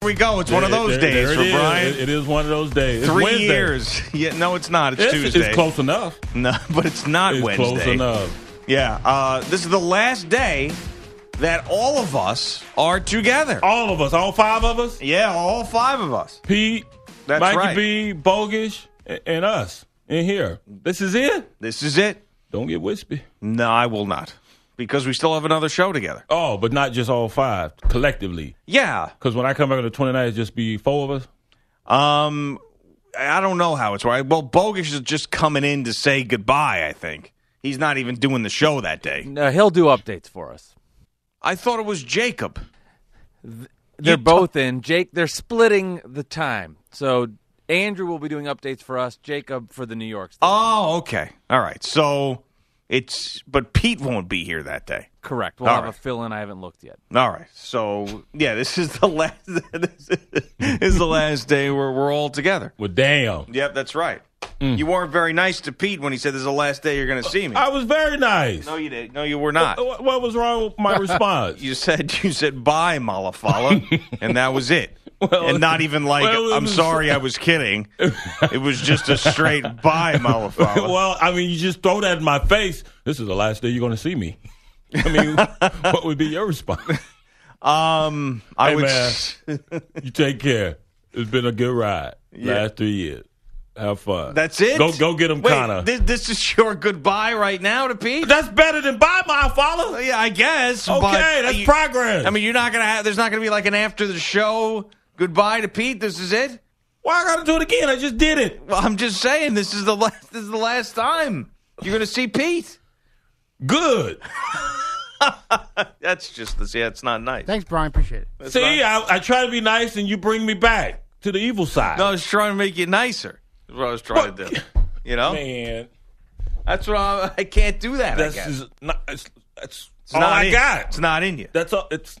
Here we go. It's one of those There- days there for it is. Brian. It- it is one of those days. It's Three Wednesday. years. Yeah, no, it's not. It's It's, Tuesday. it's close enough. No, but it's not It's Wednesday. close enough. Yeah. Uh, this is the last day that all of us are together. All of us, all five of us, Yeah, all five of us. Pete, That's Mikey right. B, Bogish, and us in here. This is it. This is it. Don't get wispy. No, I will not. Because we still have another show together. Oh, but not just all five collectively. Yeah. Because when I come back on the 29th, it's just be four of us. Um, I don't know how it's right. Well, Bogus is just coming in to say goodbye, I think. He's not even doing the show that day. No, he'll do updates for us. I thought it was Jacob. They're You both in. Jake, they're splitting the time. So Andrew will be doing updates for us. Jacob for the New York. State. Oh, okay. All right. So it's, but Pete won't be here that day. Correct. We'll all have right. a fill in. I haven't looked yet. All right. So yeah, this is the last. this is the last day where we're all together. Well, damn. Yep, that's right. You weren't very nice to Pete when he said this is the last day you're going to see me. I was very nice. no, you didn't. No, you were not. What, what was wrong with my response? You said you said bye, Malafala, and that was it. Well, and not even like well, I'm sorry, I was kidding. it was just a straight bye, Malafala. well, I mean, you just throw that in my face. This is the last day you're going to see me. I mean, what would be your response? um, I Hey, would. man. You take care. It's been a good ride. Last three years. Have fun. That's it. Go go get him, Wait, Connor. This, this is your goodbye right now to Pete. That's better than bye, my follow. Yeah, I guess. Okay, but that's you- progress. I mean, you're not gonna have. There's not gonna be like an after the show goodbye to Pete. This is it. why I got to do it again? I just did it. Well, I'm just saying. This is the last. This is the last time you're gonna see Pete. Good. That's just the. Yeah, it's not nice. Thanks, Brian. Appreciate it. That's See, I, I try to be nice, and you bring me back to the evil side. no, I was trying to make you nicer. That's what I was trying to do. You know, man, that's what I, I can't do that. I that's guess. just not. It's, that's It's all not I in- got. It's not in you. That's all. It's.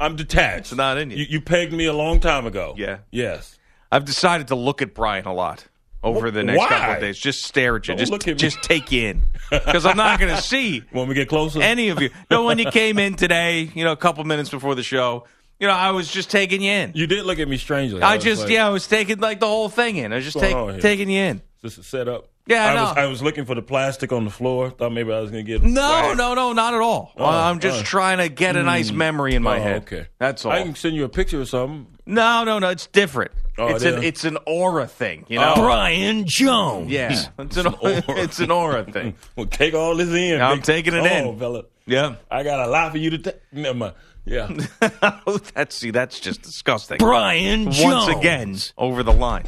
I'm detached. It's not in you. You, you pegged me a long time ago. Yeah. Yes. I've decided to look at Brian a lot over the next Why? couple of days. Just stare at you. Don't just look at me. just take in because I'm not going to see when we get closer? any of you. No, when you came in today, you know, a couple minutes before the show, you know, I was just taking you in. you did look at me strangely. I was just, like, yeah, I was taking like the whole thing in. I was just What's take, going on here? taking you in. Just a setup. Yeah, I I know. was I was looking for the plastic on the floor. Thought maybe I was gonna get No, whacked. no, no, not at all. Oh, I'm just oh. trying to get a hmm. nice memory in my Oh, head. okay. That's all. I can send you a picture or something. No, no, no. It's different. Oh, it's an it's an aura thing. You know, Oh. Brian Jones. Yeah, it's an aura. it's an aura thing. Well, take all this in. I'm big- taking it oh, in. fella. Yeah. I got a lot for you to take. Never mind. Yeah. that's see, that's just disgusting. Brian Once again, over the line.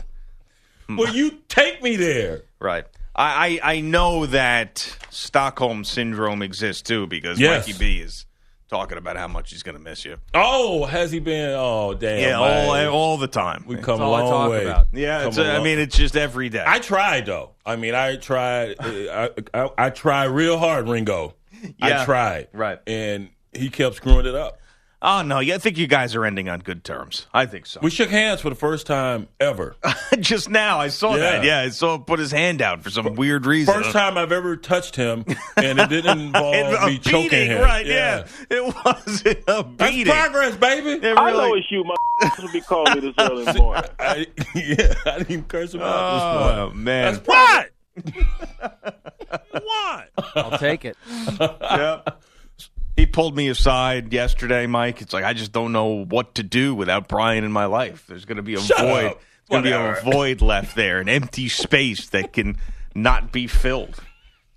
well, you take me there. Right. I, I I know that Stockholm syndrome exists too because Yes. Mikey B is talking about how much he's going to miss you. Oh, has he been? Oh, damn. Yeah, all man. all the time. we come a all I long talk way. about. yeah, Come it's a a, I long- mean it's just every day. I tried though. I mean, I tried. uh, I, I, I tried real hard, Ringo. Yeah. I tried. Right. And he kept screwing it up. Oh no, yeah, I think you guys are ending on good terms. I think so. We shook hands for the first time ever. just now I saw Yeah. that. Yeah, I saw him put his hand out for some weird reason. First time I've ever touched him, and it didn't involve a me choking him. right? Yeah. it wasn't a That's progress, baby. It I really- know it's you, my to be calling me this early morning. I, yeah, I didn't even curse him out this Oh morning. man, That's progress. what? I'll take it. yeah. He pulled me aside yesterday, Mike. It's like I just don't know what to do without Brian in my life. There's going to be a Shut void. up. There's going to be a void left there, an empty space that can not be filled.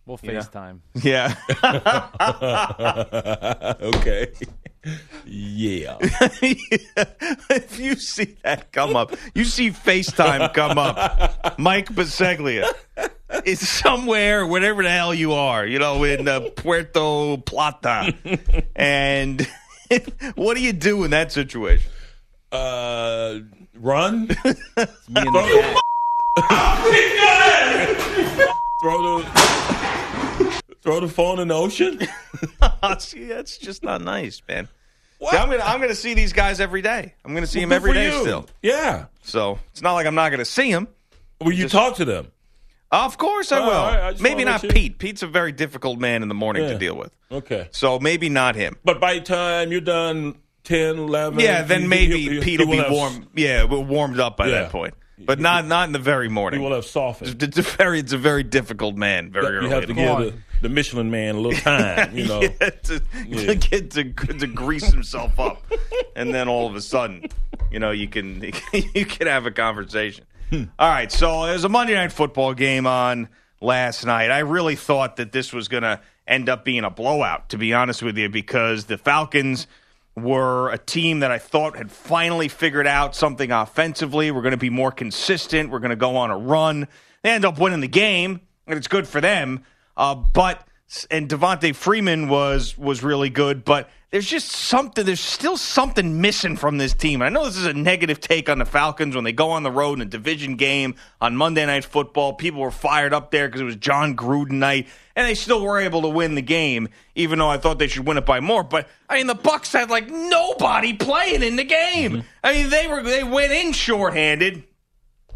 We'll FaceTime. Yeah. okay. Yeah. if you see that come up, you see FaceTime come up. Mike Baseglia is somewhere, whatever the hell you are, you know, in uh, Puerto Plata. and what do you do in that situation? Uh, run. Me and the cat. throw the throw the phone in the ocean. see, that's just not nice, man. See, I'm gonna I'm gonna see these guys every day. I'm gonna see them Good every day you. still. Yeah. So it's not like I'm not gonna see them. Will you talk to them? Of course I will. right, I maybe not you- Pete. Pete's a very difficult man in the morning to deal with. Okay. So maybe not him. But by the time you're done 10, 11. Yeah, then he- maybe he- he- Pete will be have- warm. Yeah, warmed up by Yeah. that point. But not not in the very morning. He will have softened. It's a very it's a very difficult man. Very early. You have to give the, the Michelin man a little time, you know. yeah, to, Yeah. to get to, to grease himself up, and then all of a sudden, you know, you can you can have a conversation. Hmm. All right, so there's a Monday night football game on last night. I really thought that this was going to end up being a blowout, to be honest with you, because the Falcons were a team that I thought had finally figured out something offensively. We're going to be more consistent. We're going to go on a run. They end up winning the game, and it's good for them. Uh, but and Devonta Freeman was was really good, but there's just something. There's still something missing from this team. I know this is a negative take on the Falcons when they go on the road in a division game on Monday Night Football. People were fired up there because it was Jon Gruden night, and they still were able to win the game, even though I thought they should win it by more. But I mean, the Bucks had like nobody playing in the game. Mm-hmm. I mean, they were they went in shorthanded.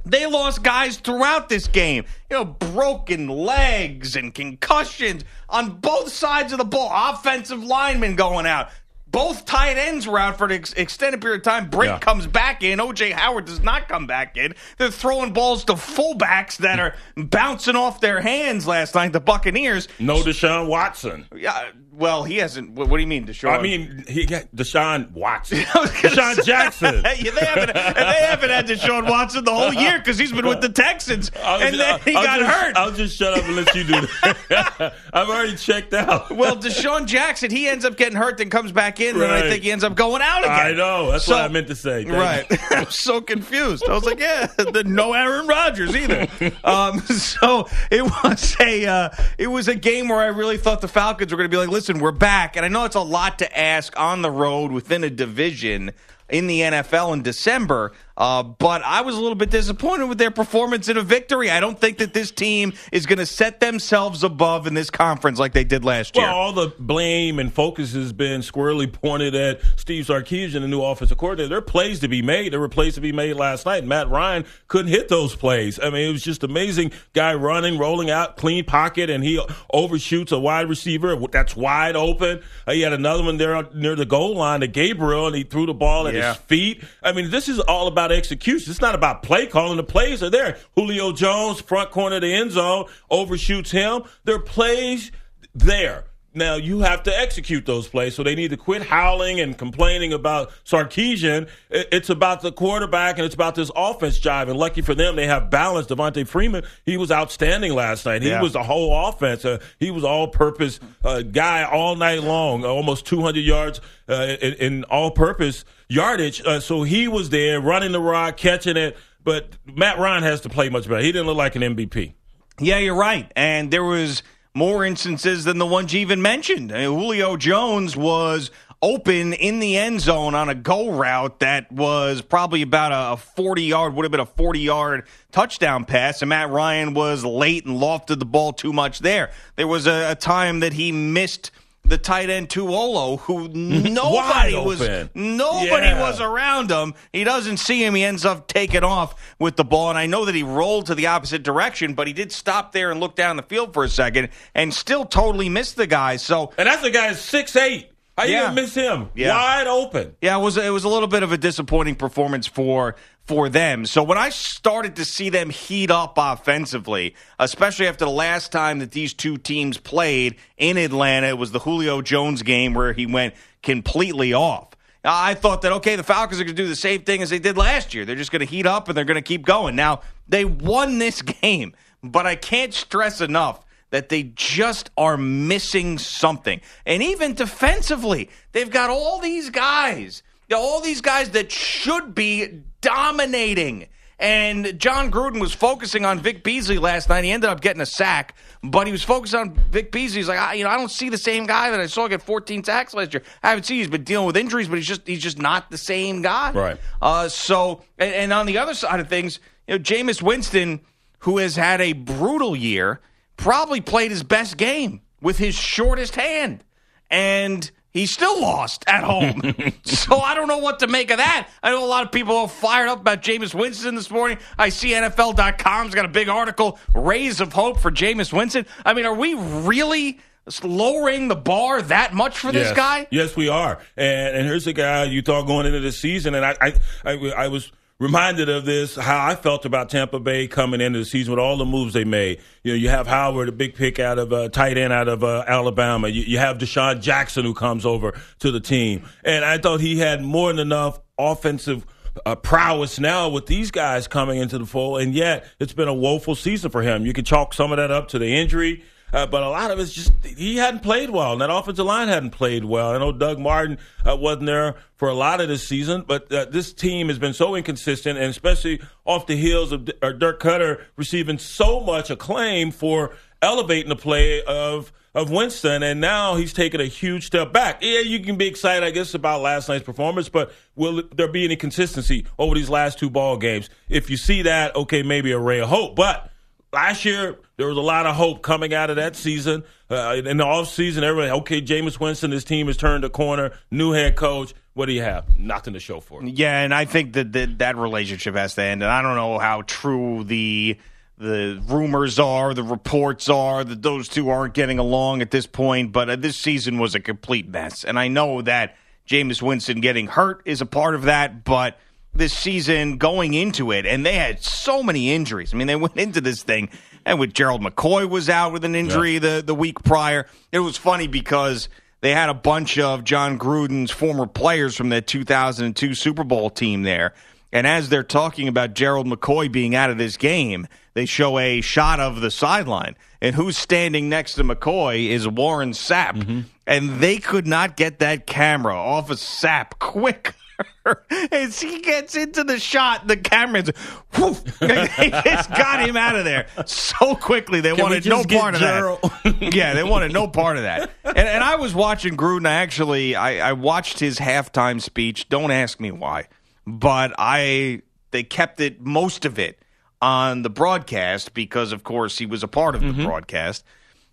They lost guys throughout this game. You know, broken legs and concussions on both sides of the ball. Offensive linemen going out. Both tight ends were out for an ex- extended period of time. Brink Yeah. comes back in. OJ Howard does not come back in. They're throwing balls to fullbacks that are bouncing off their hands last night, the Buccaneers. No Deshaun Watson. Yeah, well, he hasn't. What, what do you mean, Deshaun? I mean, he got Deshaun Watson. Deshaun say- Jackson. Yeah, they haven't. They haven't had Deshaun Watson the whole year because he's been with the Texans, I'll and then he I'll got just, hurt. I'll just shut up and let you do that. I've already checked out. well, DeSean Jackson, he ends up getting hurt, then comes back in, and then I think he ends up going out again. I know. That's So- what I meant to say. Thank Right. I'm so confused. I was like, yeah, the, no Aaron Rodgers either. Um, so it was a uh, it was a game where I really thought the Falcons were going to be like, listen, we're back, and I know it's a lot to ask on the road within a division in the NFL in December. Uh, but I was a little bit disappointed with their performance in a victory. I don't think that this team is going to set themselves above in this conference like they did last year. Well, all the blame and focus has been squarely pointed at Steve Sarkisian, the new offensive coordinator. There are plays to be made. There were plays to be made last night. Matt Ryan couldn't hit those plays. I mean, it was just amazing. Guy running, rolling out, clean pocket, and he overshoots a wide receiver that's wide open. Uh, he had another one there near the goal line to Gabriel, and he threw the ball at Yeah. his feet. I mean, this is all about execution. It's not about play calling. The plays are there. Julio Jones, front corner of the end zone, overshoots him. There are plays there. Now you have to execute those plays, so they need to quit howling and complaining about Sarkisian. It's about the quarterback and it's about this offense jive. And lucky for them, they have balance. Devonta Freeman, he was outstanding last night. He Yeah. was the whole offense. Uh, he was all-purpose uh, guy all night long, uh, almost 200 yards uh, in, in all-purpose yardage. Uh, so he was there running the rock, catching it. But Matt Ryan has to play much better. He didn't look like an MVP. Yeah, you're right. And there was more instances than the ones you even mentioned. I mean, Julio Jones was open in the end zone on a go route that was probably about a 40 yard, would have been a 40 yard touchdown pass. And Matt Ryan was late and lofted the ball too much there. There was a, a time that he missed the tight end Toilolo, who nobody was nobody Yeah. was around him. He doesn't see him. He ends up taking off with the ball. And I know that he rolled to the opposite direction, but he did stop there and look down the field for a second and still totally missed the guy. So And that's a guy six eight. How you Yeah. gonna miss him? Yeah. Wide open. yeah, it was it was a little bit of a disappointing performance for for them. So when I started to see them heat up offensively, especially after the last time that these two teams played in Atlanta, it was the Julio Jones game where he went completely off. I thought that okay, the Falcons are going to do the same thing as they did last year. They're just going to heat up and they're going to keep going. Now they won this game, but I can't stress enough that they just are missing something. And even defensively, they've got all these guys, all these guys that should be dominating. And Jon Gruden was focusing on Vic Beasley last night. He ended up getting a sack, but he was focused on Vic Beasley. He's like, I, you know, I don't see the same guy that I saw get 14 sacks last year. I haven't seen he's been dealing with injuries, but he's just he's just not the same guy. Right. Uh, so, and, and on the other side of things, you know, Jameis Winston, who has had a brutal year, probably played his best game with his shortest hand, and he still lost at home. so I don't know what to make of that. I know a lot of people are fired up about Jameis Winston this morning. I see NFL.com's got a big article, Rays of Hope for Jameis Winston. I mean, are we really lowering the bar that much for this yes. guy? Yes, we are. And and here's the guy you thought going into the season, and I I, I, I was reminded of this how I felt about Tampa Bay coming into the season with all the moves they made. You know, you have Howard, a big pick out of uh, tight end out of uh, Alabama. You, you have DeSean Jackson who comes over to the team, and I thought he had more than enough offensive. Uh, prowess now with these guys coming into the fold, and yet it's been a woeful season for him. You can chalk some of that up to the injury, uh, but a lot of it's just he hadn't played well, and that offensive line hadn't played well. I know Doug Martin uh, wasn't there for a lot of this season, but uh, this team has been so inconsistent, and especially off the heels of D- Dirk Koetter receiving so much acclaim for elevating the play of of Winston, and now he's taken a huge step back. Yeah, you can be excited, I guess, about last night's performance, but will there be any consistency over these last two ball games? If you see that, okay, maybe a ray of hope, but last year there was a lot of hope coming out of that season. Uh, in the offseason, everybody, okay, Jameis Winston, his team has turned a corner, new head coach. What do you have? Nothing to show for it. Yeah, and I think that that, that relationship has to end. And I don't know how true the the rumors are, the reports are that those two aren't getting along at this point. But uh, this season was a complete mess, and I know that Jameis Winston getting hurt is a part of that, but this season going into it, and they had so many injuries. I mean, they went into this thing, and with Gerald McCoy was out with an injury Yeah. the the week prior. It was funny because they had a bunch of Jon Gruden's former players from the 2002 Super Bowl team there. And as they're talking about Gerald McCoy being out of this game, they show a shot of the sideline. And who's standing next to McCoy is Warren Sapp. Mm-hmm. And they could not get that camera off of Sapp quick. As he gets into the shot, the camera's whoof, they just got him out of there so quickly. They Can wanted no part of that. yeah, they wanted no part of that. And, and I was watching Gruden. I actually, I, I watched his halftime speech. Don't ask me why, but I they kept it most of it on the broadcast because, of course, he was a part of the broadcast.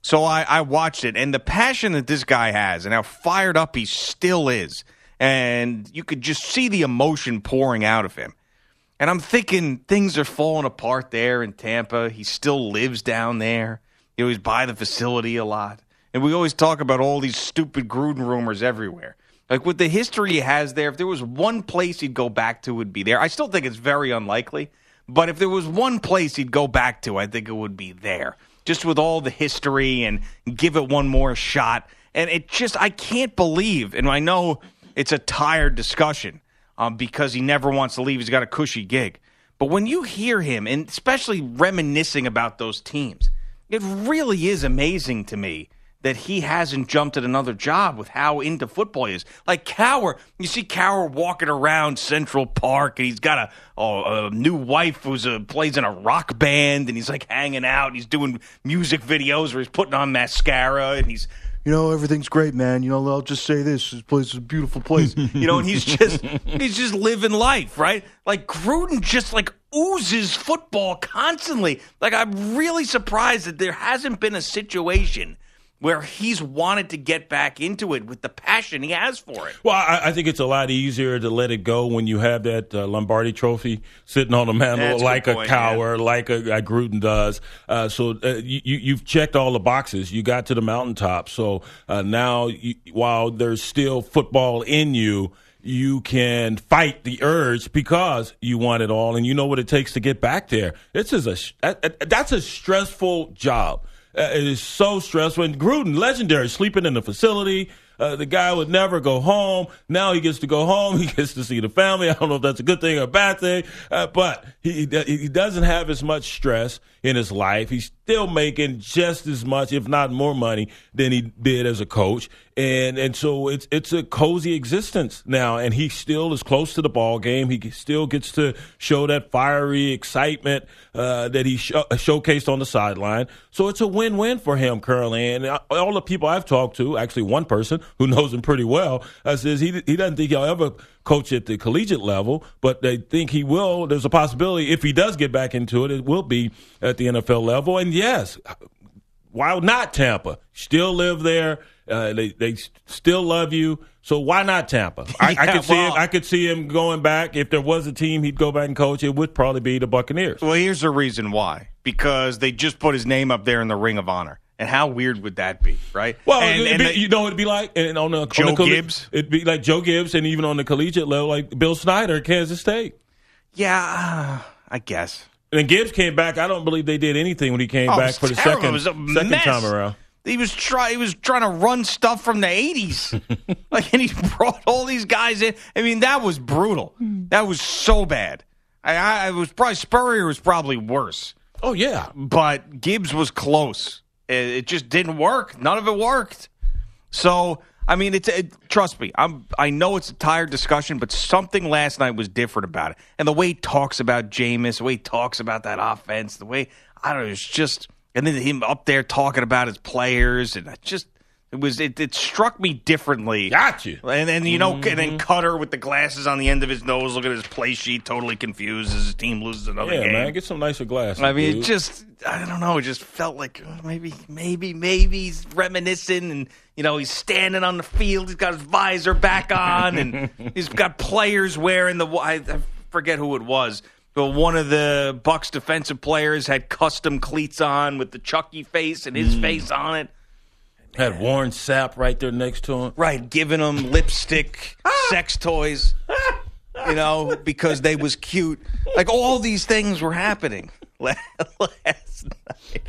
So I, I watched it, and the passion that this guy has, and how fired up he still is, and you could just see the emotion pouring out of him. And I'm thinking things are falling apart there in Tampa. He still lives down there. Know, he's by the facility a lot. And we always talk about all these stupid Gruden rumors everywhere. Like with the history he has there, if there was one place he'd go back to, would be there. I still think it's very unlikely, but if there was one place he'd go back to, I think it would be there. Just with all the history and give it one more shot. And it just, I can't believe, and I know it's a tired discussion um, because he never wants to leave. He's got a cushy gig. But when you hear him, and especially reminiscing about those teams, it really is amazing to me that he hasn't jumped at another job with how into football he is. Like Cowher, you see Cowher walking around Central Park, and he's got a, a, a new wife who's a, plays in a rock band, and he's like hanging out. And he's doing music videos where he's putting on mascara, and he's you know, everything's great, man. You know, I'll just say this: this place is a beautiful place. you know, and he's just he's just living life, right? Like Gruden just like oozes football constantly. Like I'm really surprised that there hasn't been a situation where he's wanted to get back into it with the passion he has for it. Well, I, I think it's a lot easier to let it go when you have that uh, Lombardi Trophy sitting on the mantle, like a point, Cowher, like a, a Gruden does. Uh, so uh, you, you've checked all the boxes. You got to the mountaintop. So uh, now, you, while there's still football in you, you can fight the urge because you want it all and you know what it takes to get back there. This is a that's a stressful job. Uh, it is so stressful. And Gruden, legendary, sleeping in the facility. Uh, the guy would never go home. Now he gets to go home. He gets to see the family. I don't know if that's a good thing or a bad thing, uh, but he he doesn't have as much stress in his life. He's still making just as much, if not more money than he did as a coach. And and so it's it's a cozy existence now, and he still is close to the ball game. He still gets to show that fiery excitement uh, that he sh- showcased on the sideline. So it's a win win for him currently. And all the people I've talked to, actually one person who knows him pretty well, uh, says he he doesn't think he'll ever coach at the collegiate level, but they think he will. There's a possibility if he does get back into it, it will be at the NFL level. And yes, why not Tampa? Still live there. Uh, they they still love you. So why not Tampa? I, I could see well- him, I could see him going back. If there was a team he'd go back and coach, it would probably be the Buccaneers. Well, here's the reason why. Because they just put his name up there in the Ring of Honor. And how weird would that be, right? Well, and, be, the- you know, it'd be like and on the Joe on the Gibbs? It'd be like Joe Gibbs, and even on the collegiate level, like Bill Snyder Kansas State. yeah, uh, I guess. And then Gibbs came back. I don't believe they did anything when he came Oh, back for the terrible. second It was a second mess. time around. He was try he was trying to run stuff from the eighties, like, and he brought all these guys in. I mean, that was brutal. That was so bad. I, I was probably Spurrier was probably worse, Oh yeah, but Gibbs was close. It, just didn't work. None of it worked. So I mean, it's it, trust me. I'm I know it's a tired discussion, but something last night was different about it, and the way he talks about Jameis, the way he talks about that offense, the way I don't know, it's just, and then him up there talking about his players, and I just it was it, it struck me differently. got you. And then you know, and then Koetter with the glasses on the end of his nose, looking at his play sheet, totally confused as his team loses another game. Yeah, game. man, get some nicer glasses. I mean, it just I don't know. It just felt like uh, maybe, maybe, maybe he's reminiscing, and you know, he's standing on the field. He's got his visor back on, and he's got players wearing the. I, I forget who it was, but one of the Bucks defensive players had custom cleats on with the Chucky face and his face on it. Had Warren Sapp right there next to him. Right, giving them lipstick, ah! sex toys, you know, because they was cute. Like all these things were happening last night.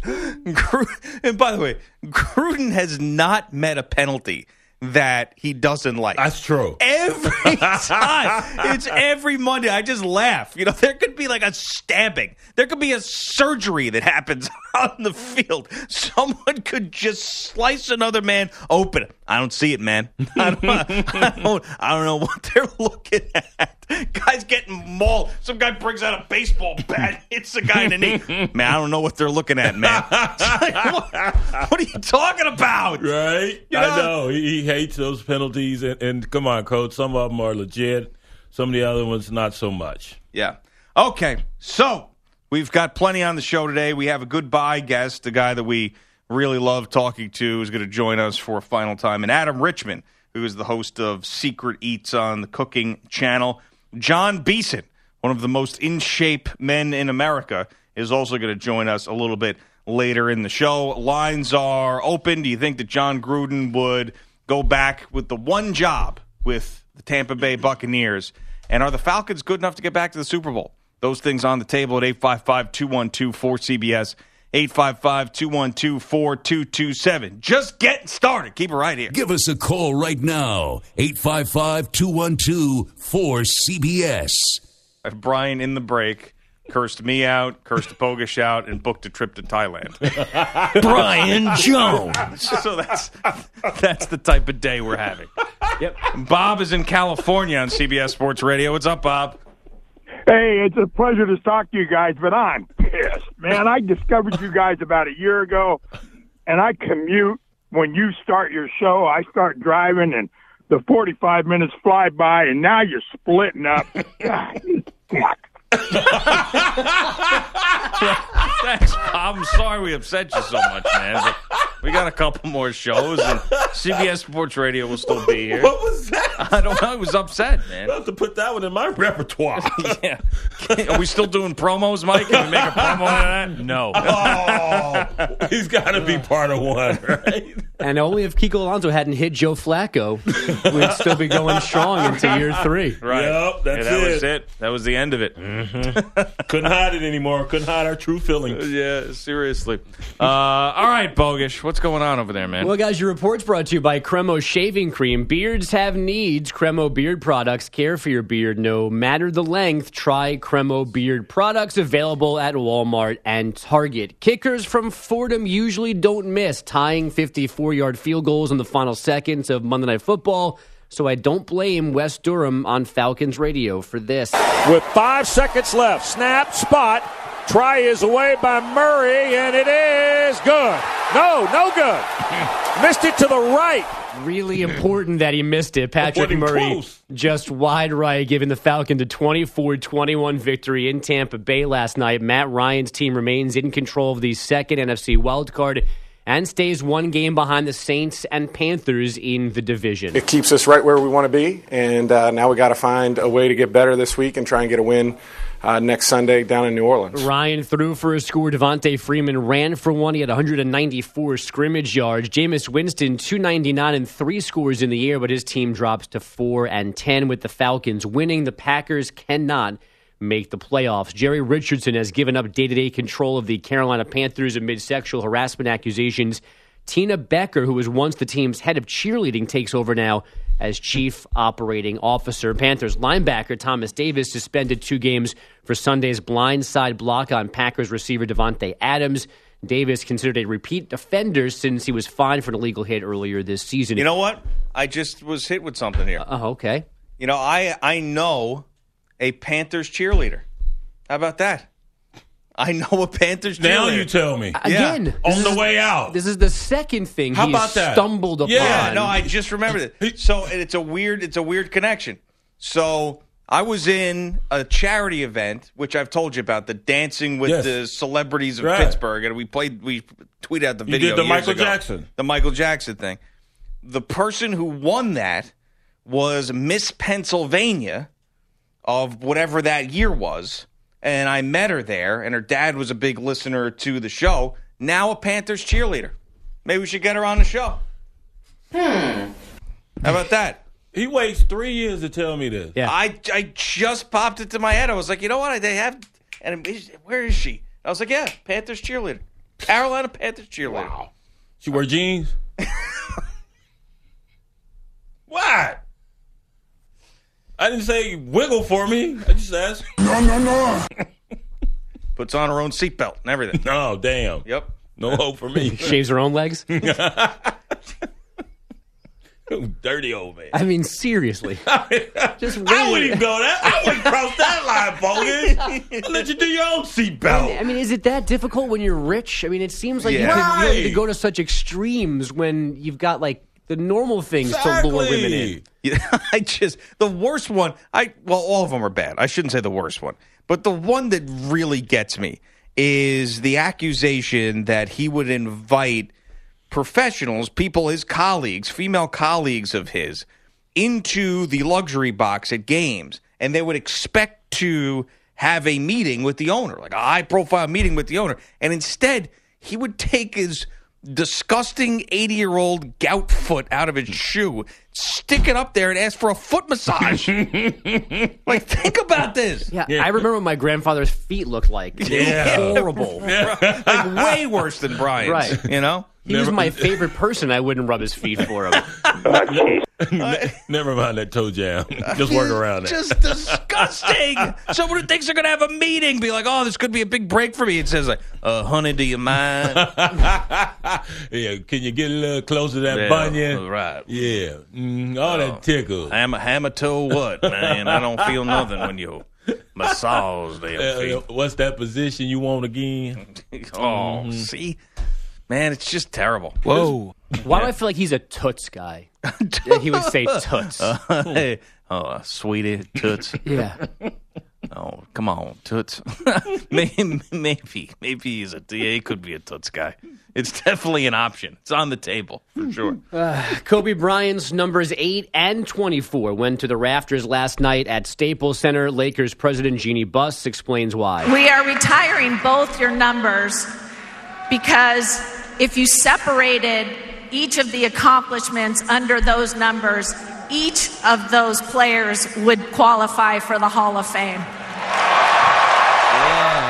And by the way, Gruden has not met a penalty that he doesn't like. That's true. Every time. It's every Monday. I just laugh. You know, there could be like a stabbing. There could be a surgery that happens on the field. Someone could just slice another man open. I don't see it, man. I don't, I don't, I don't know what they're looking at. Guy's getting mauled. Some guy brings out a baseball bat, hits the guy in the knee. Man, I don't know what they're looking at, man. Like, what, what are you talking about? Right? You I know? know. He, he hates those penalties. And, and come on, coach. Some of them are legit. Some of the other ones, not so much. Yeah. Okay. So we've got plenty on the show today. We have a goodbye guest, the guy that we really love talking to, is going to join us for a final time, and Adam Richman, who is the host of Secret Eats on the Cooking Channel. John Beeson, one of the most in shape men in America, is also going to join us a little bit later in the show. Lines are open. Do you think that Jon Gruden would go back with the one job with the Tampa Bay Buccaneers? And are the Falcons good enough to get back to the Super Bowl? Those things on the table at 855 212 4CBS, 855 212 4227. Just getting started. Keep it right here. Give us a call right now. 855 212 4CBS. Brian in the break cursed me out, cursed Bogish out, and booked a trip to Thailand. Brian Jones. so that's that's the type of day we're having. Yep. Bob is in California on CBS Sports Radio. What's up, Bob? Hey, it's a pleasure to talk to you guys, but I'm pissed, man. I discovered you guys about a year ago, and I commute when you start your show. I start driving, and the 45 minutes fly by, and now you're splitting up. God, fuck. Thanks, Bob. I'm sorry we upset you so much, man. We got a couple more shows, and CBS Sports Radio will still be here. What was that? I don't know. I was upset, man. I have to put that one in my repertoire. Yeah. Are we still doing promos, Mike? Can we make a promo out of that? No. oh, he's got to be part of one, right? And only if Kiko Alonso hadn't hit Joe Flacco, we'd still be going strong into year three. Right. Yep, that's Yeah, that was it. it. That was the end of it. Couldn't hide it anymore. Couldn't hide our true feelings. Yeah, seriously. Uh, all right, Bogish. What's going on over there, man? Well, guys, your report's brought to you by Cremo Shaving Cream. Beards have needs. Needs Cremo beard products. Care for your beard no matter the length. Try Cremo beard products available at Walmart and Target. Kickers from Fordham usually don't miss, tying 54 yard field goals in the final seconds of Monday Night Football. So I don't blame Wes Durham on Falcons radio for this. With five seconds left, snap, spot. Try is away by Murray, and it is good. No, no good. Missed it to the right. Really important that he missed it. Patrick Wasn't Murray close. just wide right, giving the Falcons a 24 21 victory in Tampa Bay last night. Matt Ryan's team remains in control of the second NFC wildcard and stays one game behind the Saints and Panthers in the division. It keeps us right where we want to be, and uh, now we got to find a way to get better this week and try and get a win uh, next Sunday down in New Orleans. Ryan threw for a score. Devonta Freeman ran for one. He had 194 scrimmage yards. Jameis Winston 299 and three scores in the air, but his team drops to four and ten with the Falcons winning. The Packers cannot make the playoffs. Jerry Richardson has given up day-to-day control of the Carolina Panthers amid sexual harassment accusations. Tina Becker, who was once the team's head of cheerleading, takes over now as chief operating officer. Panthers linebacker Thomas Davis suspended two games for Sunday's blindside block on Packers receiver Davante Adams. Davis considered a repeat offender since he was fined for an illegal hit earlier this season. You know what? I just was hit with something here. Oh, okay. You know, I I know a Panthers cheerleader. How about that? I know a Panthers cheerleader. Now you tell me. Again, this On the is- way out. This is the second thing How he's about that? stumbled upon. Yeah, Yeah, no, I just remembered it. So and it's a weird, it's a weird connection. So I was in a charity event, which I've told you about, the dancing with Yes. the celebrities of Right. Pittsburgh, and we played, we tweeted out the You video. did the years Michael ago. Jackson. the Michael Jackson thing. The person who won that was Miss Pennsylvania of whatever that year was. And I met her there, and her dad was a big listener to the show. Now a Panthers cheerleader. Maybe we should get her on the show. Hmm. How about that? He waits three years to tell me this. Yeah. I, I just popped it to my head. I was like, you know what? They have. And where is she? I was like, yeah, Panthers cheerleader. Carolina Panthers cheerleader. Wow. She wear jeans? what? I didn't say wiggle for me. I just asked. No, no, no. Puts on her own seatbelt and everything. Oh, damn. Yep. No hope for me. Shaves her own legs. Dirty old man. I mean, seriously. Just I wouldn't even go that. I wouldn't cross that line, bogus. I'll let you do your own seatbelt. I mean, is it that difficult when you're rich? I mean, it seems like Yeah. you could really Right. go to such extremes when you've got like the normal things to lure women in. I just the worst one. I well, all of them are bad. I shouldn't say the worst one, but the one that really gets me is the accusation that he would invite professionals, people, his colleagues, female colleagues of his, into the luxury box at games, and they would expect to have a meeting with the owner, like a high profile meeting with the owner, and instead he would take his disgusting 80 year old gout foot out of his shoe, stick it up there, and ask for a foot massage. like, think about this. Yeah, I remember what my grandfather's feet looked like. They were Yeah. horrible. Like, way worse than Brian's. Right. You know? He was my favorite person. I wouldn't rub his feet for him. Never mind that toe jam. Just work around it. Just disgusting. Someone who thinks they're going to have a meeting be like, oh, this could be a big break for me. It says, like, uh, honey, do you mind? yeah, can you get a little closer to that Yeah, bunion? right. Yeah, mm, all that tickle. Hammer, hammer toe what, man? I don't feel nothing when you massage them Uh, feet. what's that position you want again? Oh, see? Man, it's just terrible. Whoa. Why do I feel like he's a toots guy? Yeah, he would say uh, toots. Uh, hey, oh, uh, sweetie, toots. yeah. Oh, come on, toots. maybe, maybe, maybe he's a yeah, he could be a toots guy. It's definitely an option. It's on the table for sure. Kobe Bryant's numbers 8 and 24 went to the rafters last night at Staples Center. Lakers president Jeanie Buss explains why. We are retiring both your numbers because if you separated each of the accomplishments under those numbers, each of those players would qualify for the Hall of Fame. Yeah,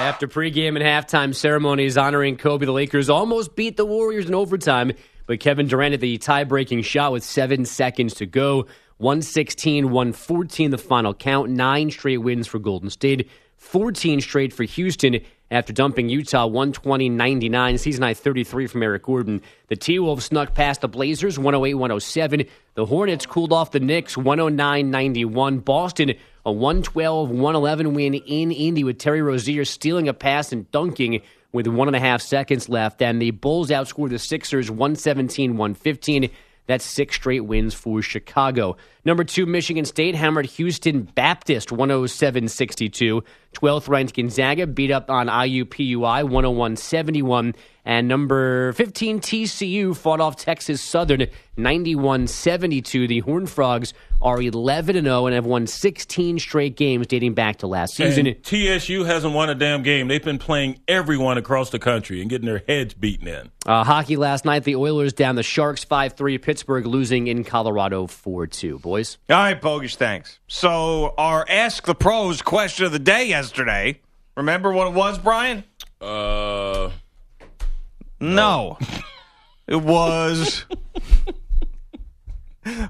after pregame and halftime ceremonies honoring Kobe, the Lakers almost beat the Warriors in overtime, but Kevin Durant had the tie breaking shot with seven seconds to go. 116 114 the final count. Nine straight wins for Golden State, 14 straight for Houston after dumping Utah 120 99. Season high 33 from Eric Gordon. The T Wolves snuck past the Blazers 108 107. The Hornets cooled off the Knicks 109 91. Boston a 112 111 win in Indy with Terry Rozier stealing a pass and dunking with one and a half seconds left. And the Bulls outscored the Sixers 117 115. That's six straight wins for Chicago. Number two, Michigan State hammered Houston Baptist 107 62. 12th ranked Gonzaga beat up on IUPUI 101 71. And number 15, TCU fought off Texas Southern 91 72. The Horned Frogs are 11 0 and have won 16 straight games dating back to last season. And TSU hasn't won a damn game. They've been playing everyone across the country and getting their heads beaten in. Uh, hockey last night, the Oilers down the Sharks 5 3. Pittsburgh losing in Colorado 4 2. Boys. All right, Bogus, thanks. So, our Ask the Pros question of the day yesterday. Remember what it was, Brian? Uh. No. it was.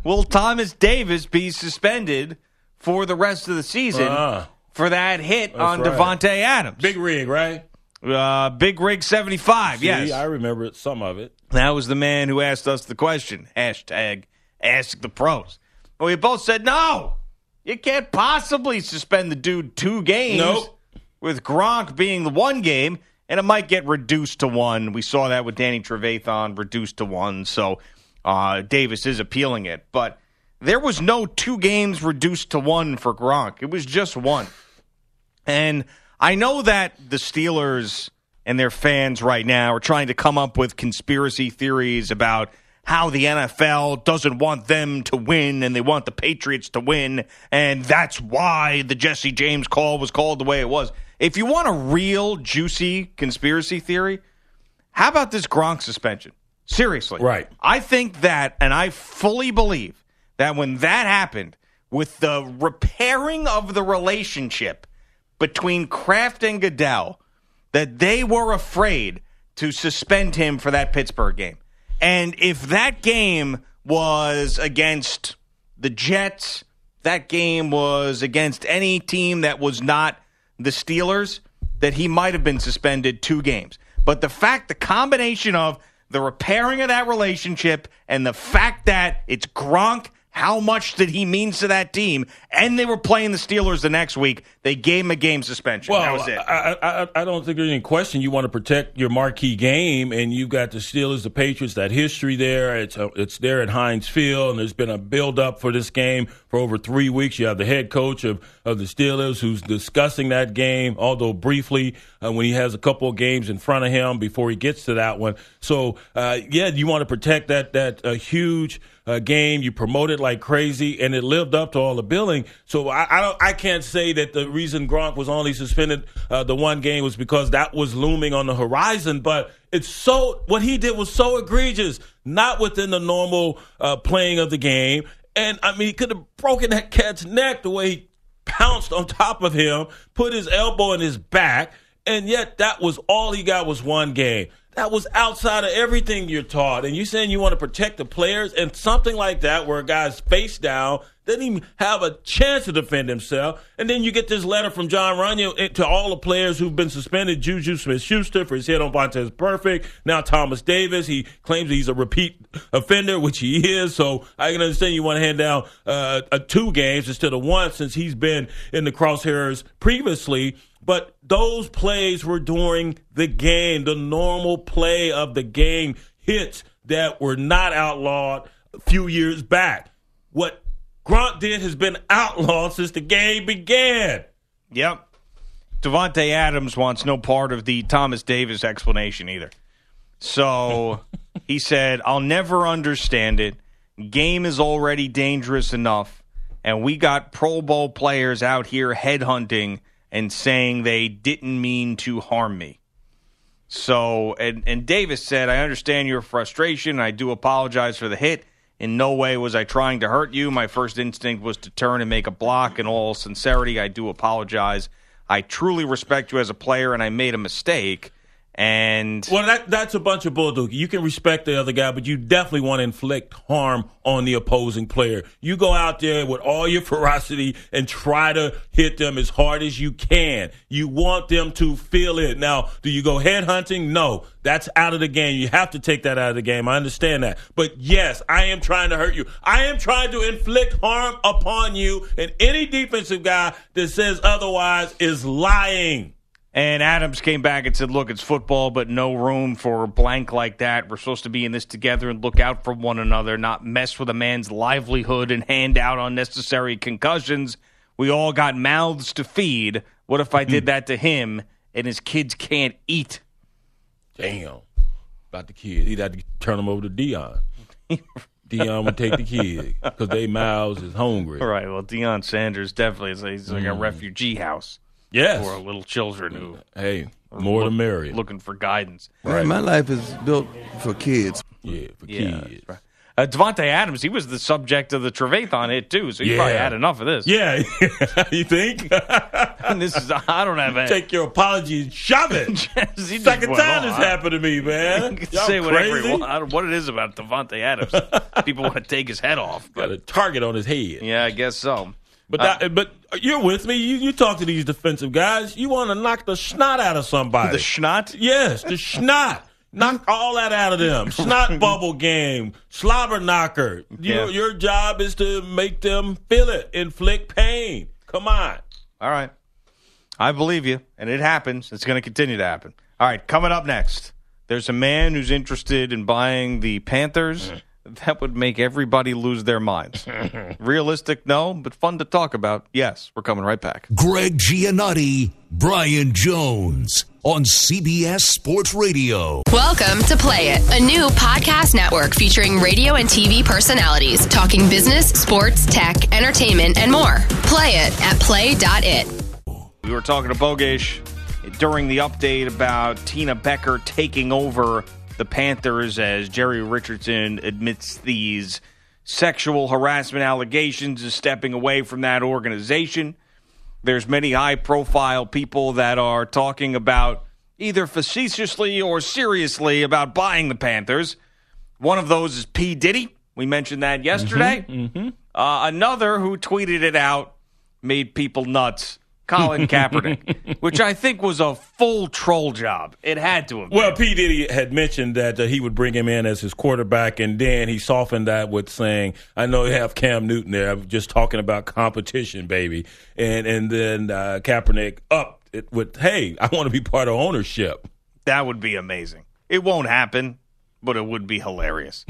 Will Thomas Davis be suspended for the rest of the season Ah. for that hit on right. Davante Adams? Big rig, right? Uh, Big Rig 75, See, yes. I remember some of it. That was the man who asked us the question. Hashtag ask the pros. But we both said, no, you can't possibly suspend the dude two games. Nope. With Gronk being the one game, and it might get reduced to one. We saw that with Danny Trevathan, reduced to one. So uh, Davis is appealing it. But there was no two games reduced to one for Gronk. It was just one. And I know that the Steelers and their fans right now are trying to come up with conspiracy theories about how the NFL doesn't want them to win and they want the Patriots to win. And that's why the Jesse James call was called the way it was. If you want a real juicy conspiracy theory, how about this Gronk suspension? Seriously. Right. I think that, and I fully believe that when that happened, with the repairing of the relationship between Kraft and Goodell, that they were afraid to suspend him for that Pittsburgh game. And if that game was against the Jets, that game was against any team that was not the Steelers, that he might have been suspended two games. But the fact, the combination of the repairing of that relationship and the fact that it's Gronk, how much did he mean to that team? And they were playing the Steelers the next week. They gave him a game suspension. Well, that was it. I, I, I- don't think there's any question. You want to protect your marquee game, and you've got the Steelers, the Patriots, that history there. It's uh, it's there at Heinz Field, and there's been a build up for this game for over three weeks. You have the head coach of, of the Steelers who's discussing that game, although briefly uh, when he has a couple of games in front of him before he gets to that one. So uh, yeah, you want to protect that that uh, huge uh, game. You promote it like crazy, and it lived up to all the billing. So I, I don't, I can't say that the reason Gronk was only suspended uh, the one game was because that was looming on the horizon. But it's so what he did was so egregious, not within the normal uh, playing of the game. And I mean, he could have broken that cat's neck the way he pounced on top of him, put his elbow in his back, and yet that was all he got was one game. That was outside of everything you're taught. And you saying you want to protect the players and something like that where a guy's face down, doesn't even have a chance to defend himself. And then you get this letter from Jon Runyan to all the players who've been suspended. Juju Smith Schuster for his hit on Vontaze Burfict. Now Thomas Davis. He claims he's a repeat offender, which he is. So I can understand you want to hand down uh, two games instead of one since he's been in the crosshairs previously. But those plays were during the game, the normal play of the game hits that were not outlawed a few years back. What Grant did has been outlawed since the game began. Yep. Davante Adams wants no part of the Thomas Davis explanation either. So he said, I'll never understand it. Game is already dangerous enough. And we got Pro Bowl players out here headhunting and saying they didn't mean to harm me. So, and, and Davis said, I understand your frustration. I do apologize for the hit. In no way was I trying to hurt you. My first instinct was to turn and make a block. In all sincerity, I do apologize. I truly respect you as a player, and I made a mistake. And Well, that that's a bunch of bulldog. You can respect the other guy, but you definitely want to inflict harm on the opposing player. You go out there with all your ferocity and try to hit them as hard as you can. You want them to feel it. Now, do you go head hunting? No, that's out of the game. You have to take that out of the game. I understand that. But yes, I am trying to hurt you. I am trying to inflict harm upon you, and any defensive guy that says otherwise is lying. And Adams came back and said, "Look, it's football, but no room for blank like that. We're supposed to be in this together and look out for one another, not mess with a man's livelihood and hand out unnecessary concussions. We all got mouths to feed. What if I did that to him and his kids can't eat?" Damn. About the kid. He'd have to turn him over to Deion. Deion would take the kid because they mouths is hungry. All right. Well, Deion Sanders definitely is he's like a Mm. refugee house. Yes. For little children who Hey, more the merrier. looking for guidance. Man, my life is built for kids. Yeah, for Yeah, that's right. Uh, Davante Adams, he was the subject of the Trevathan hit too, so he probably had enough of this. Yeah, you think? this is I don't have a Take your apology and shove it. He just Second went time on. this happened to me, man. You can Y'all say whatever crazy? you want. What it is about Davante Adams. People want to take his head off. Got a target on his head. Yeah, I guess so. But Uh, but you're with me. You, you talk to these defensive guys. You want to knock the snot out of somebody. The schnot? Yes, the snot. Knock all that out of them. Snot bubble game, slobber knocker. Yeah. Your, your job is to make them feel it, inflict pain. Come on. All right. I believe you, and it happens. It's going to continue to happen. All right, coming up next, there's a man who's interested in buying the Panthers. That would make everybody lose their minds. Realistic, no, but fun to talk about. Yes, we're coming right back. Greg Giannotti, Brian Jones on CBS Sports Radio. Welcome to Play It, a new podcast network featuring radio and TV personalities talking business, sports, tech, entertainment, and more. Play it at play.it. We were talking to Bogesh during the update about Tina Becker taking over the Panthers as Jerry Richardson admits these sexual harassment allegations is stepping away from that organization. There's many high profile people that are talking about either facetiously or seriously about buying the Panthers. One of those is P. Diddy. We mentioned that yesterday. Uh, another who tweeted it out made people nuts. Colin Kaepernick, which I think was a full troll job. It had to have. Been. Well, P. Diddy had mentioned that uh, he would bring him in as his quarterback, and then he softened that with saying, "I know you have Cam Newton there. I'm just talking about competition, baby." And and then uh, Kaepernick up it with, "Hey, I want to be part of ownership." That would be amazing. It won't happen, but it would be hilarious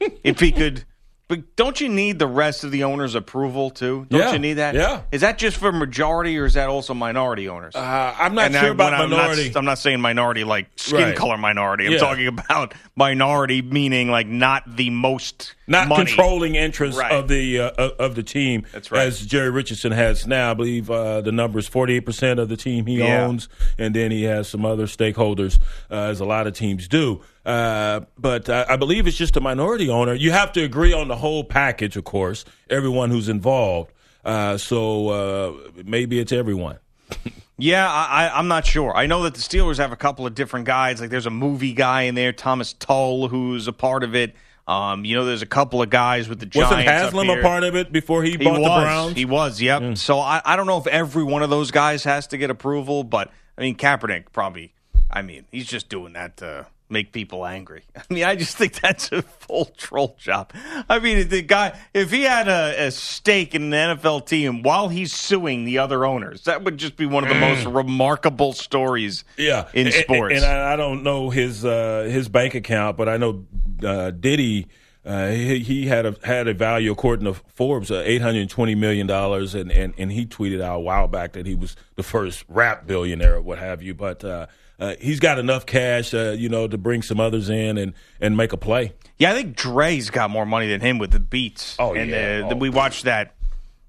if he could. But don't you need the rest of the owners' approval too? Don't Yeah, you need that? yeah. Is that just for majority, or is that also minority owners? Uh, I'm not And sure I- about I'm not- minority. I'm not saying minority like skin Right. color minority. I'm Yeah. talking about minority meaning like not the most not money. controlling interest Right. of the uh, of- the team. That's right. As Jerry Richardson has now, I believe uh, the number is forty eight percent of the team he Yeah. owns, and then he has some other stakeholders, uh, as a lot of teams do. Uh, but I, I believe it's just a minority owner. You have to agree on the whole package, of course. Everyone who's involved. Uh, so uh, maybe it's everyone. Yeah, I, I'm not sure. I know that the Steelers have a couple of different guys. Like there's a movie guy in there, Thomas Tull, who's a part of it. Um, you know, there's a couple of guys with the Giants. Wasn't Haslam a part of it before he, He bought was. the Browns? Mm. He was. Yep. So I, I don't know if every one of those guys has to get approval, but I mean Kaepernick probably. I mean, he's just doing that to make people angry. I mean, I just think that's a full troll job. I mean, the guy, if he had a, a stake in an NFL team while he's suing the other owners, that would just be one of the most remarkable stories yeah, in And- sports. And, I, I don't know his uh, his bank account, but I know uh, Diddy. Uh, he, he had a had a value according to Forbes of eight hundred twenty million dollars, and, and and he tweeted out a while back that he was the first rap billionaire or what have you. But uh, uh, he's got enough cash, uh, you know, to bring some others in and and make a play. Yeah, I think Dre's got more money than him with the beats. Oh, and yeah. uh, Oh. we watched that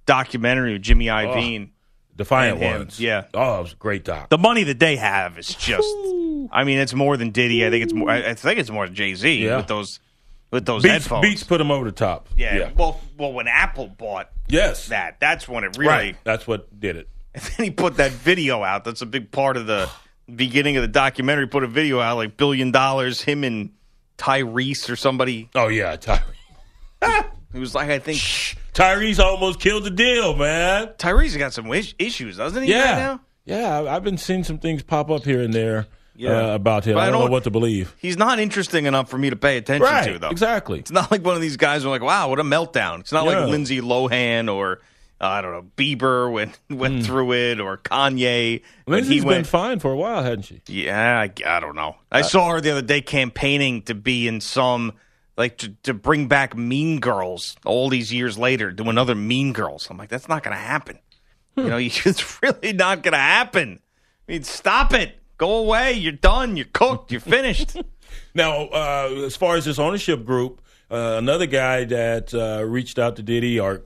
documentary with Jimmy Iovine. Defiant ones, Yeah. Oh, it was a great doc. The money that they have is just. I mean, it's more than Diddy. I think it's more. I think it's more than Jay Z Yeah. with those with those Beats, headphones. Beats put them over the top. yeah. Well, well, when Apple bought Yes. that, that's when it really. Right. That's what did it. And then he put that video out. That's a big part of the beginning of the documentary put a video out like billion dollars, him and Tyrese or somebody. Oh yeah, Tyrese. It was like I think Tyrese almost killed the deal, man. Tyrese got some is- issues, doesn't he? Yeah, Right now? yeah. I've been seeing some things pop up here and there Yeah. uh, about him. I I don't know don't- what to believe. He's not interesting enough for me to pay attention Right, to, though. exactly. It's not like one of these guys who are like, wow, what a meltdown. It's not Yeah. like Lindsay Lohan or, uh, I don't know, Bieber went, went through it or Kanye. Lindsay's he been fine for a while, hasn't she? Yeah, I, I don't know. I saw her the other day campaigning to be in some, like, to, to bring back Mean Girls all these years later, do another Mean Girls. I'm like, that's not going to happen. You know, it's really not going to happen. I mean, stop it. Go away. You're done. You're cooked. You're finished. Now, uh, as far as this ownership group, uh, another guy that uh, reached out to Diddy or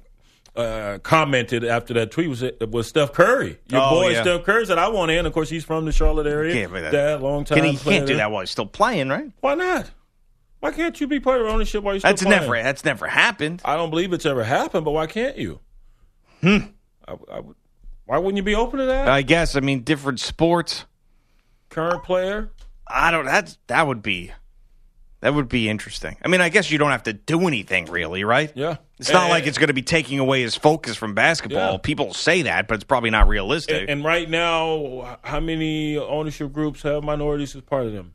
uh, commented after that tweet was was Steph Curry. Your Oh, boy yeah. Steph Curry said, "I want in." Of course, he's from the Charlotte area. Can't that. Long time. Can he can't do that while he's still playing, right? Why not? Why can't you be part of ownership while you're still That's playing? never that's never happened. I don't believe it's ever happened, but why can't you? Hmm. I, I would- why wouldn't you be open to that? I guess. I mean, different sports. Current player. I don't. That's that would be that would be interesting. I mean, I guess you don't have to do anything really, right? Yeah. It's not And- like it's going to be taking away his focus from basketball. Yeah. People say that, but it's probably not realistic. And, and right now, how many ownership groups have minorities as part of them?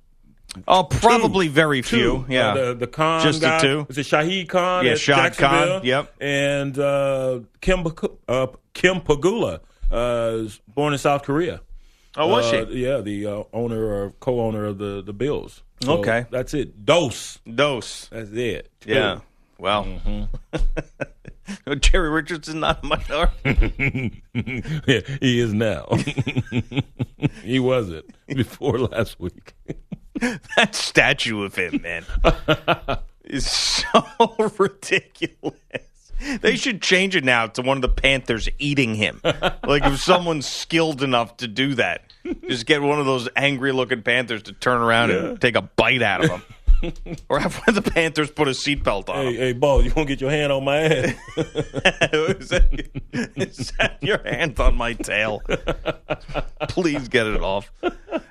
oh, probably very Two. few. Yeah, Uh, the the Khan Just the two? Is it Shahid Khan? Yeah, Shad Khan, yep. And uh, Kim uh, Kim Pegula, uh, born in South Korea. Oh, was Uh, she? Yeah, the uh, owner or co-owner of the the Bills. So Okay. that's it. Dose. Dose. That's it. Two. Yeah. Well, Mm-hmm. Jerry Richardson not a minority. yeah, he is now. he wasn't before last week. that statue of him, man, is so ridiculous. They should change it now to one of the Panthers eating him. Like if someone's skilled enough to do that, just get one of those angry-looking Panthers to turn around and take a bite out of him, or have one of the Panthers put a seatbelt on Hey, him. hey, Bo, you won't get your hand on my ass. is, that your hand on my tail? Please get it off.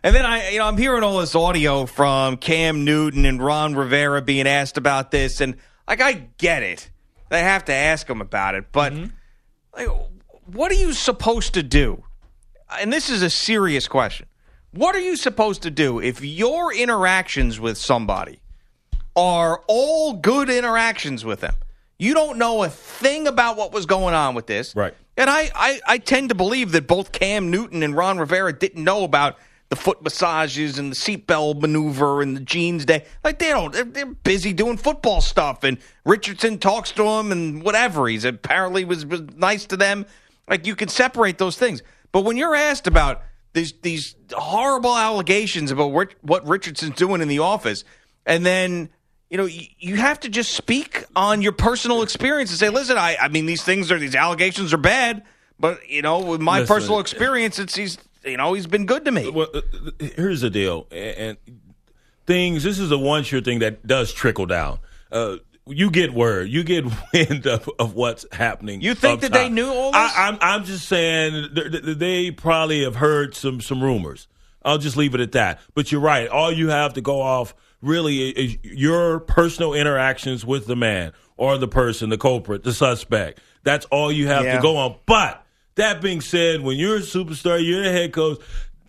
And then I, you know, I'm hearing all this audio from Cam Newton and Ron Rivera being asked about this, and like I get it, they have to ask them about it, but mm-hmm. like, what are you supposed to do? And this is a serious question. What are you supposed to do if your interactions with somebody are all good interactions with them? You don't know a thing about what was going on with this. Right. And I, I, I tend to believe that both Cam Newton and Ron Rivera didn't know about the foot massages and the seatbelt maneuver and the jeans day. Like they don't. They're, they're busy doing football stuff. And Richardson talks to him and whatever. He's apparently was, was nice to them. Like you can separate those things. But when you're asked about these these horrible allegations about what, what Richardson's doing in the office, and then you know you, have to just speak on your personal experience and say, listen, I I mean these things are these allegations are bad, but you know with my Listen. personal experience, it's he's you know he's been good to me. Well, uh, here's the deal, and, and things. This is a one sure thing that does trickle down. Uh, you get word, you get wind of, of what's happening. You think that they knew all this? I, I'm I'm just saying th- th- they probably have heard some some rumors. I'll just leave it at that. But you're right. All you have to go off really is your personal interactions with the man or the person, the culprit, the suspect. That's all you have Yeah. to go on. But that being said, when you're a superstar, you're the head coach.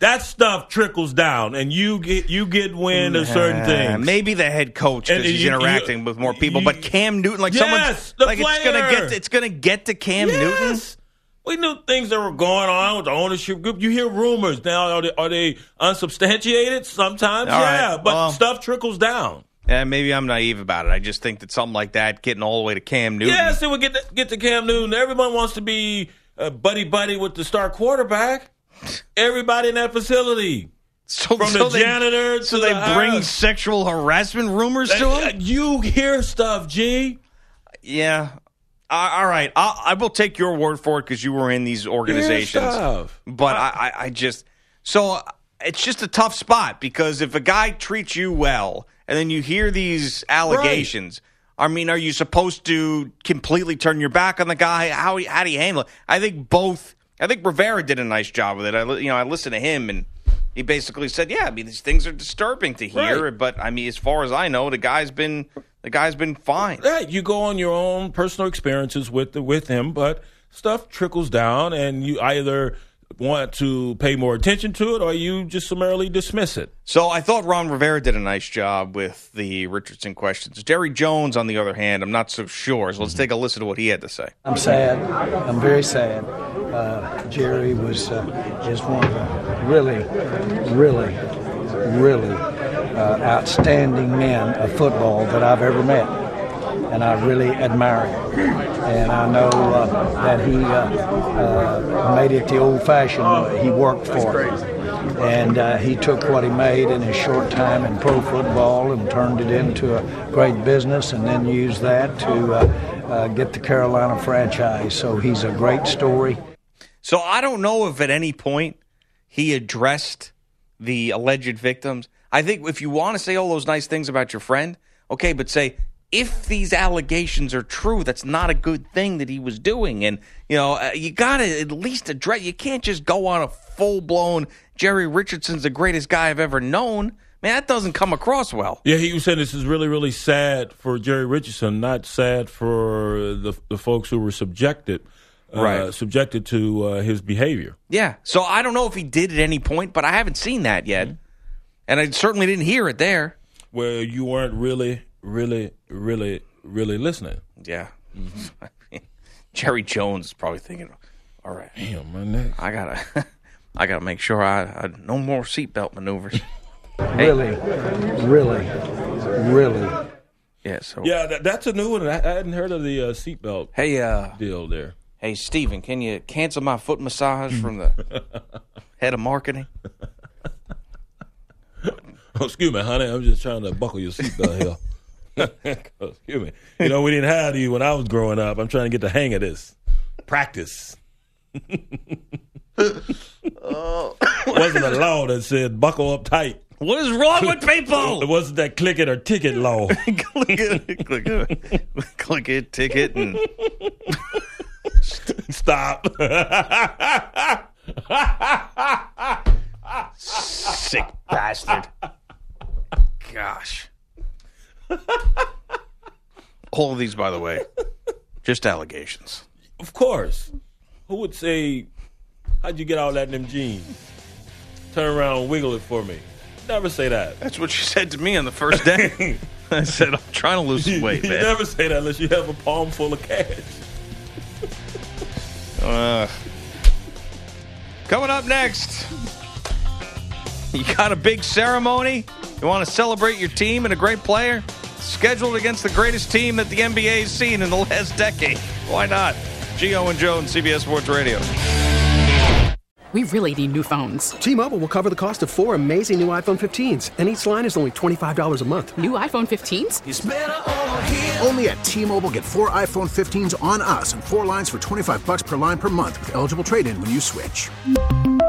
That stuff trickles down, and you get you get wind of certain things. Maybe the head coach And because he's you- you- interacting with more people. you- but Cam Newton, like Yes, someone's the like it's gonna player. get it's gonna get to Cam Newton. We knew things that were going on with the ownership group. You hear rumors now. Are they, are they unsubstantiated? Sometimes, All right, yeah. But well- stuff trickles down. Yeah, maybe I'm naive about it. I just think that something like that getting all the way to Cam Newton. Yes, it would get to, get to Cam Newton. Everyone wants to be uh, buddy buddy with the star quarterback. Everybody in that facility, so, from so the they- janitor so they the bring house. sexual harassment rumors to Uh, him. You hear stuff, G. Yeah. Uh, all right, I'll, I will take your word for it because you were in these organizations. But I, I, I just so uh, it's just a tough spot because if a guy treats you well and then you hear these allegations, I mean, are you supposed to completely turn your back on the guy? How how do you handle it? I think both. I think Rivera did a nice job with it. I you know I listened to him and he basically said, "Yeah, I mean these things are disturbing to hear, Right. but I mean as far as I know, the guy's been the guy's been fine." Right, you go on your own personal experiences with the, with him, but stuff trickles down, and you either want to pay more attention to it or you just summarily dismiss it. So I thought Ron Rivera did a nice job with the Richardson questions. Jerry Jones, on the other hand, I'm not so sure. So let's take a listen to what he had to say. I'm sad. I'm very sad. Uh, Jerry was uh, is one of the really, really, really uh, outstanding men of football that I've ever met, and I really admire him. And I know uh, that he uh, uh, made it the old-fashioned way. He worked for it. And uh, he took what he made in his short time in pro football and turned it into a great business, and then used that to uh, uh, get the Carolina franchise. So he's a great story. So I don't know if at any point he addressed the alleged victims. I think if you want to say all those nice things about your friend, okay, but say if these allegations are true, that's not a good thing that he was doing, and you know uh, you got to at least address. You can't just go on a full blown Jerry Richardson's the greatest guy I've ever known. Man, that doesn't come across well. Yeah, he was saying this is really, really sad for Jerry Richardson, not sad for the the folks who were subjected, uh, Right. subjected to uh, his behavior. Yeah. So I don't know if he did at any point, but I haven't seen that yet. And I certainly didn't hear it there. Well, you weren't really, really, really, really listening. Yeah. Jerry Jones is probably thinking, all right. Damn, my neck. I gotta I gotta make sure I, I no more seatbelt maneuvers. Really, really, really. Yeah, so Yeah, that, that's a new one. I, I hadn't heard of the uh, seatbelt Hey uh deal there. hey Steven, can you cancel my foot massage from the head of marketing? Oh, excuse me, honey. I'm just trying to buckle your seatbelt here. Excuse me. You know, we didn't have these when I was growing up. I'm trying to get the hang of this. Practice. Oh. wasn't a law that said buckle up tight. What is wrong with people? It wasn't that click it or ticket law. click it, click it, click it, ticket, and Stop. sick bastard. Gosh. All of these, by the way, just allegations. Of course. Who would say, How'd you get all that in them jeans? Turn around and wiggle it for me. Never say that. That's what you said to me on the first day. I said, I'm trying to lose some weight, you man. never say that unless you have a palm full of cash. Uh, coming up next, you got a big ceremony. You want to celebrate your team and a great player? Scheduled against the greatest team that the NBA has seen in the last decade. Why not? Gio and Joe and CBS Sports Radio. We really need new phones. T-Mobile will cover the cost of four amazing new iPhone 15s, and each line is only $25 a month. New iPhone 15s? Only at T-Mobile get four iPhone 15s on us and four lines for 25 bucks per line per month with eligible trade-in when you switch.